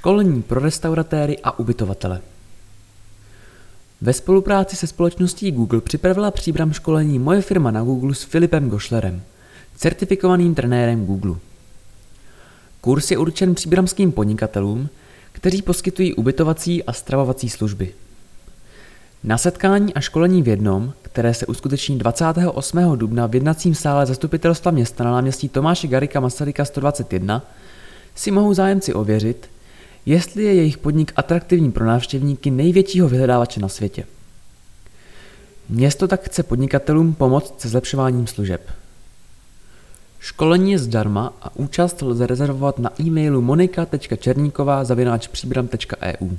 Školení pro restauratéry a ubytovatele. Ve spolupráci se společností Google připravila příbram školení Moje firma na Google s Filipem Gošlerem, certifikovaným trenérem Google. Kurs je určen příbramským podnikatelům, kteří poskytují ubytovací a stravovací služby. Na setkání a školení v jednom, které se uskuteční 28. dubna v jednacím sále zastupitelstva města na náměstí Tomáše Garika Masaryka 121, si mohou zájemci ověřit, jestli je jejich podnik atraktivní pro návštěvníky největšího vyhledávače na světě. Město tak chce podnikatelům pomoct se zlepšováním služeb. Školení je zdarma a účast lze rezervovat na e-mailu monika.černíková.příbram.eu.